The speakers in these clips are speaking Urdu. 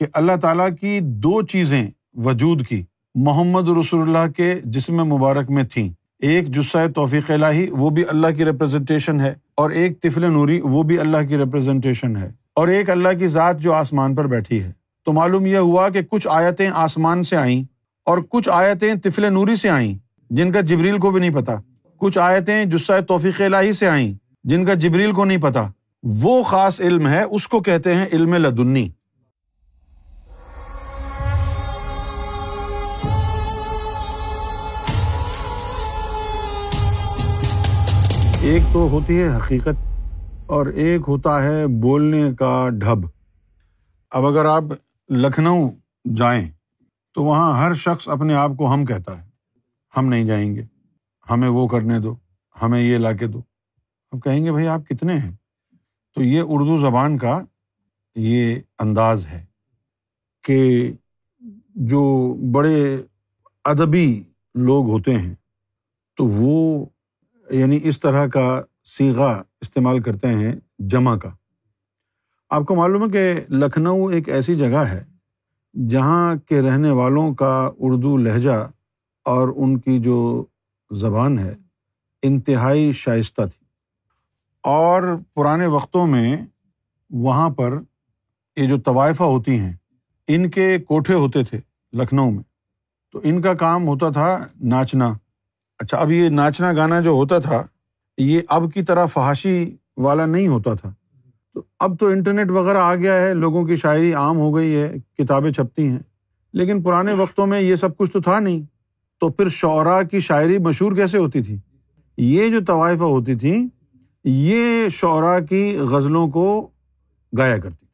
کہ اللہ تعالیٰ کی دو چیزیں وجود کی، محمد رسول اللہ کے جسم مبارک میں تھیں۔ ایک جسہ توفیق الہی، وہ بھی اللہ کی ریپرزنٹیشن ہے، اور ایک طفل نوری، وہ بھی اللہ کی ریپرزنٹیشن ہے۔ اور ایک اللہ کی ذات جو آسمان پر بیٹھی ہے۔ تو معلوم یہ ہوا کہ کچھ آیتیں آسمان سے آئیں اور کچھ آیتیں طفل نوری سے آئیں، جن کا جبریل کو بھی نہیں پتا۔ کچھ آیتیں جسہ توفیق الہی سے آئیں، جن کا جبریل کو نہیں پتا۔ وہ خاص علم ہے، اس کو کہتے ہیں علم لدنی۔ ایک تو ہوتی ہے حقیقت اور ایک ہوتا ہے بولنے کا ڈھب۔ اب اگر آپ لکھنؤ جائیں تو وہاں ہر شخص اپنے آپ کو ہم کہتا ہے۔ ہم نہیں جائیں گے۔ ہمیں وہ کرنے دو۔ ہمیں یہ لا کے دو۔ اب کہیں گے بھائی آپ کتنے ہیں؟ تو یہ اردو زبان کا یہ انداز ہے کہ جو بڑے ادبی لوگ ہوتے ہیں تو وہ یعنی اس طرح کا سیگا استعمال کرتے ہیں جمع کا۔ آپ کو معلوم ہے کہ لکھنؤ ایک ایسی جگہ ہے جہاں کے رہنے والوں کا اردو لہجہ اور ان کی جو زبان ہے انتہائی شائستہ تھی۔ اور پرانے وقتوں میں وہاں پر یہ جو طوائفہ ہوتی ہیں، ان کے کوٹھے ہوتے تھے لکھنؤ میں۔ تو ان کا کام ہوتا تھا ناچنا۔ اچھا اب یہ ناچنا گانا جو ہوتا تھا، یہ اب کی طرح فحاشی والا نہیں ہوتا تھا۔ تو اب تو انٹرنیٹ وغیرہ آ گیا ہے، لوگوں کی شاعری عام ہو گئی ہے، کتابیں چھپتی ہیں۔ لیکن پرانے وقتوں میں یہ سب کچھ تو تھا نہیں۔ تو پھر شعرا کی شاعری مشہور کیسے ہوتی تھی؟ یہ جو طوائفہ ہوتی تھیں، یہ شعرا کی غزلوں کو گایا کرتی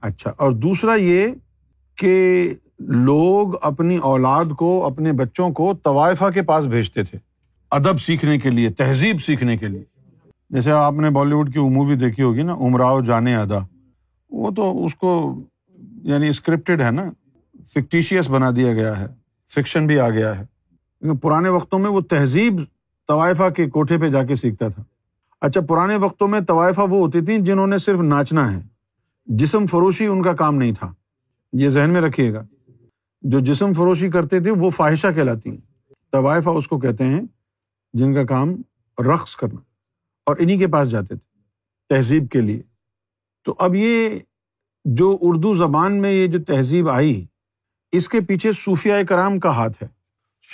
اچھا اور دوسرا یہ کہ لوگ اپنی اولاد کو، اپنے بچوں کو طوائفہ کے پاس بھیجتے تھے، ادب سیکھنے کے لیے، تہذیب سیکھنے کے لیے۔ جیسے آپ نے بالی ووڈ کی وہ مووی دیکھی ہوگی نا، امراؤ جانے ادا۔ وہ تو اس کو یعنی اسکرپٹیڈ ہے نا فکٹیشیس بنا دیا گیا ہے فکشن بھی آ گیا ہے۔ کیونکہ پرانے وقتوں میں وہ تہذیب طوائفہ کے کوٹھے پہ جا کے سیکھتا تھا۔ اچھا پرانے وقتوں میں طوائفہ وہ ہوتی تھیں جنہوں نے صرف ناچنا ہے۔ جسم فروشی ان کا کام نہیں تھا۔ یہ ذہن میں رکھیے گا۔ جو جسم فروشی کرتے تھے، وہ فواہشہ کہلاتی ہیں۔ طوائفہ اس کو کہتے ہیں جن کا کام رقص کرنا۔ اور انہیں کے پاس جاتے تھے تہذیب کے لیے۔ تو اب یہ جو اردو زبان میں یہ جو تہذیب آئی، اس کے پیچھے صوفیہ کرام کا ہاتھ ہے۔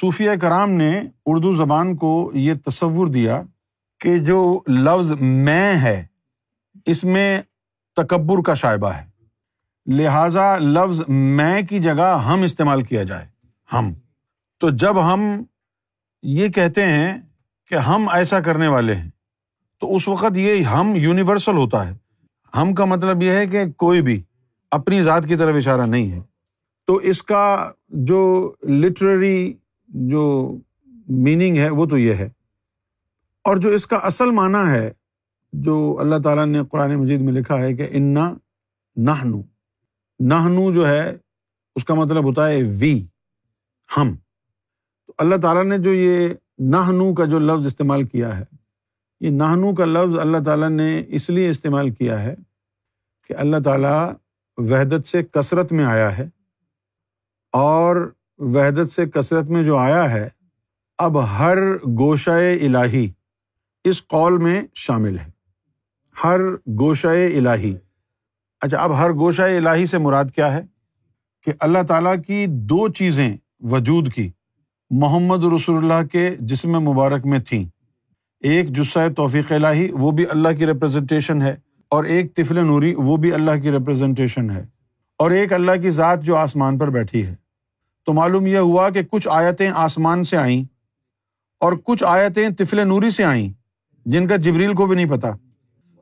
صوفیہ کرام نے اردو زبان کو یہ تصور دیا کہ جو لفظ میں ہے، اس میں تکبر کا شائبہ ہے۔ لہذا لفظ میں کی جگہ ہم استعمال کیا جائے۔ ہم۔ تو جب ہم یہ کہتے ہیں کہ ہم ایسا کرنے والے ہیں، تو اس وقت یہ ہم یونیورسل ہوتا ہے۔ ہم کا مطلب یہ ہے کہ کوئی بھی اپنی ذات کی طرف اشارہ نہیں ہے۔ تو اس کا جو لٹریری جو میننگ ہے، وہ تو یہ ہے۔ اور جو اس کا اصل معنی ہے، جو اللہ تعالیٰ نے قرآن مجید میں لکھا ہے کہ انا نہنو نہنو جو ہے، اس کا مطلب ہوتا ہے وی، ہم۔ تو اللہ تعالیٰ نے جو یہ نہنو کا جو لفظ استعمال کیا ہے، یہ نہنو کا لفظ اللہ تعالیٰ نے اس لیے استعمال کیا ہے کہ اللہ تعالیٰ وحدت سے کثرت میں آیا ہے اور وحدت سے کثرت میں جو آیا ہے، اب ہر گوشۂ الہی اس قول میں شامل ہے۔ ہر گوشۂ الہی۔ اچھا اب ہر گوشۂ الہی سے مراد کیا ہے؟ کہ اللہ تعالیٰ کی دو چیزیں وجود کی، محمد رسول اللہ کے جسم مبارک میں تھیں۔ ایک جسہ توفیق الہی، وہ بھی اللہ کی ریپرزنٹیشن ہے، اور ایک طفل نوری، وہ بھی اللہ کی ریپرزنٹیشن ہے۔ اور ایک اللہ کی ذات جو آسمان پر بیٹھی ہے۔ تو معلوم یہ ہوا کہ کچھ آیتیں آسمان سے آئیں اور کچھ آیتیں طفل نوری سے آئیں، جن کا جبریل کو بھی نہیں پتا۔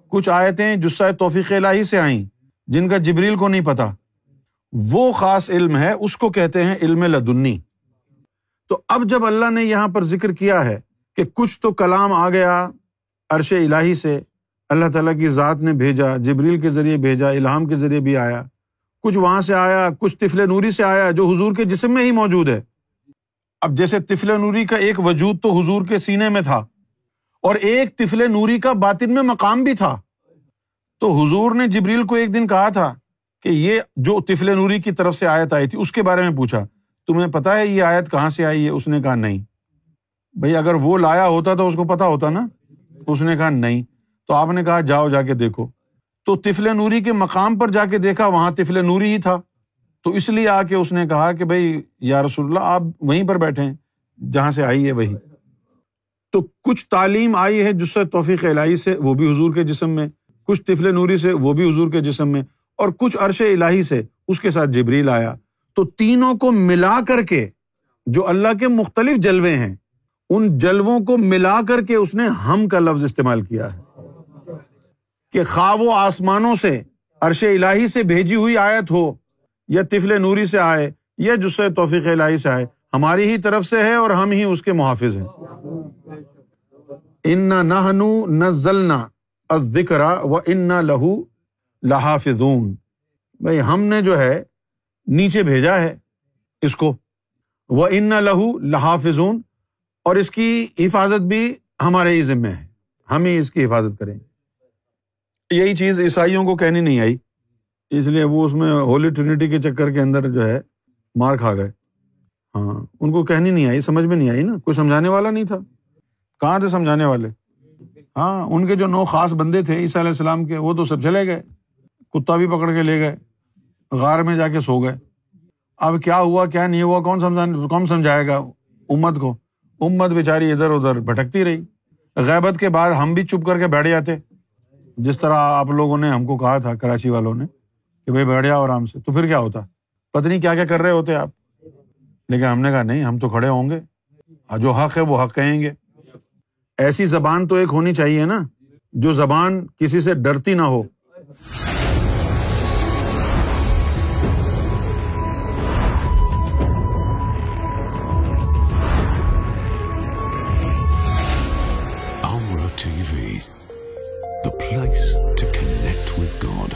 کچھ آیتیں جسہ توفیق الہی سے آئیں جن کا جبریل کو نہیں پتا۔ وہ خاص علم ہے، اس کو کہتے ہیں علم لدنی۔ تو اب جب اللہ نے یہاں پر ذکر کیا ہے کہ کچھ تو کلام آ گیا عرش الہی سے، اللہ تعالیٰ کی ذات نے بھیجا، جبریل کے ذریعے بھیجا، الہام کے ذریعے بھی آیا۔ کچھ وہاں سے آیا، کچھ طفل نوری سے آیا جو حضور کے جسم میں ہی موجود ہے۔ اب جیسے طفل نوری کا ایک وجود تو حضور کے سینے میں تھا، اور ایک طفل نوری کا باطن میں مقام بھی تھا۔ تو حضور نے جبریل کو ایک دن کہا تھا کہ یہ جو طفل نوری کی طرف سے آیت آئی تھی، اس کے بارے میں پوچھا۔ تمہیں پتا ہے یہ آیت کہاں سے آئی ہے؟ اس نے کہا نہیں۔ بھائی اگر وہ لایا ہوتا تو اس کو پتا ہوتا نا۔ اس نے کہا نہیں۔ تو آپ نے کہا جاؤ، جا کے دیکھو۔ تو طفل نوری کے مقام پر جا کے دیکھا، وہاں طفل نوری ہی تھا۔ تو اس لیے آ کے اس نے کہا کہ بھائی یا رسول اللہ، آپ وہیں پر بیٹھے ہیں، جہاں سے آئی ہے وہی۔ تو کچھ تعلیم آئی ہے جس سے توفیق الہی سے، وہ بھی حضور کے جسم میں۔ کچھ طفل نوری سے، وہ بھی حضور کے جسم میں، اور کچھ عرش الہی سے اس کے ساتھ جبریل آیا۔ تو تینوں کو ملا کر کے جو اللہ کے مختلف جلوے ہیں، ان جلووں کو ملا کر کے اس نے ہم کا لفظ استعمال کیا ہے۔ کہ خواب و آسمانوں سے عرش الہی سے بھیجی ہوئی آیت ہو، یا طفل نوری سے آئے، یا جس توفیق الہی سے آئے، ہماری ہی طرف سے ہے اور ہم ہی اس کے محافظ ہیں۔ ان نہ ذلنا ذکر و ان لہو لحافظون۔ بھائی، ہم نے جو ہے نیچے بھیجا ہے اس کو۔ وہ ان لہو لحافظون، اور اس کی حفاظت بھی ہمارے ہی ذمے ہے۔ ہم ہی اس کی حفاظت کریں۔ یہی چیز عیسائیوں کو کہنی نہیں آئی۔ اس لیے وہ اس میں ہولی ٹرینٹی کے چکر کے اندر جو ہے مار کھا گئے۔ ہاں ان کو کہنی نہیں آئی، سمجھ میں نہیں آئی نا۔ کوئی سمجھانے والا نہیں تھا۔ کہاں تھے سمجھانے والے؟ ہاں ان کے جو نو خاص بندے تھے عیسیٰ علیہ السلام کے، وہ تو سب چلے گئے۔ کتا بھی پکڑ کے لے گئے۔ غار میں جا کے سو گئے۔ اب کیا ہوا؟ کیا نہیں ہوا؟ کون سمجھا کون سمجھائے گا امت کو؟ امت بیچاری ادھر ادھر بھٹکتی رہی۔ غیبت کے بعد ہم بھی چپ کر کے بیٹھ جاتے۔ جس طرح آپ لوگوں نے ہم کو کہا تھا، کراچی والوں نے، کہ بھائی بیٹھ جاؤ آرام سے۔ تو پھر کیا ہوتا؟ پتنی کیا کیا کر رہے ہوتے آپ؟ لیکن ہم نے کہا، نہیں، ہم تو کھڑے ہوں گے۔ جو حق ہے وہ حق کہیں گے۔ ایسی زبان تو ایک ہونی چاہیے نا، جو زبان کسی سے ڈرتی نہ ہو۔ T V the place to connect with God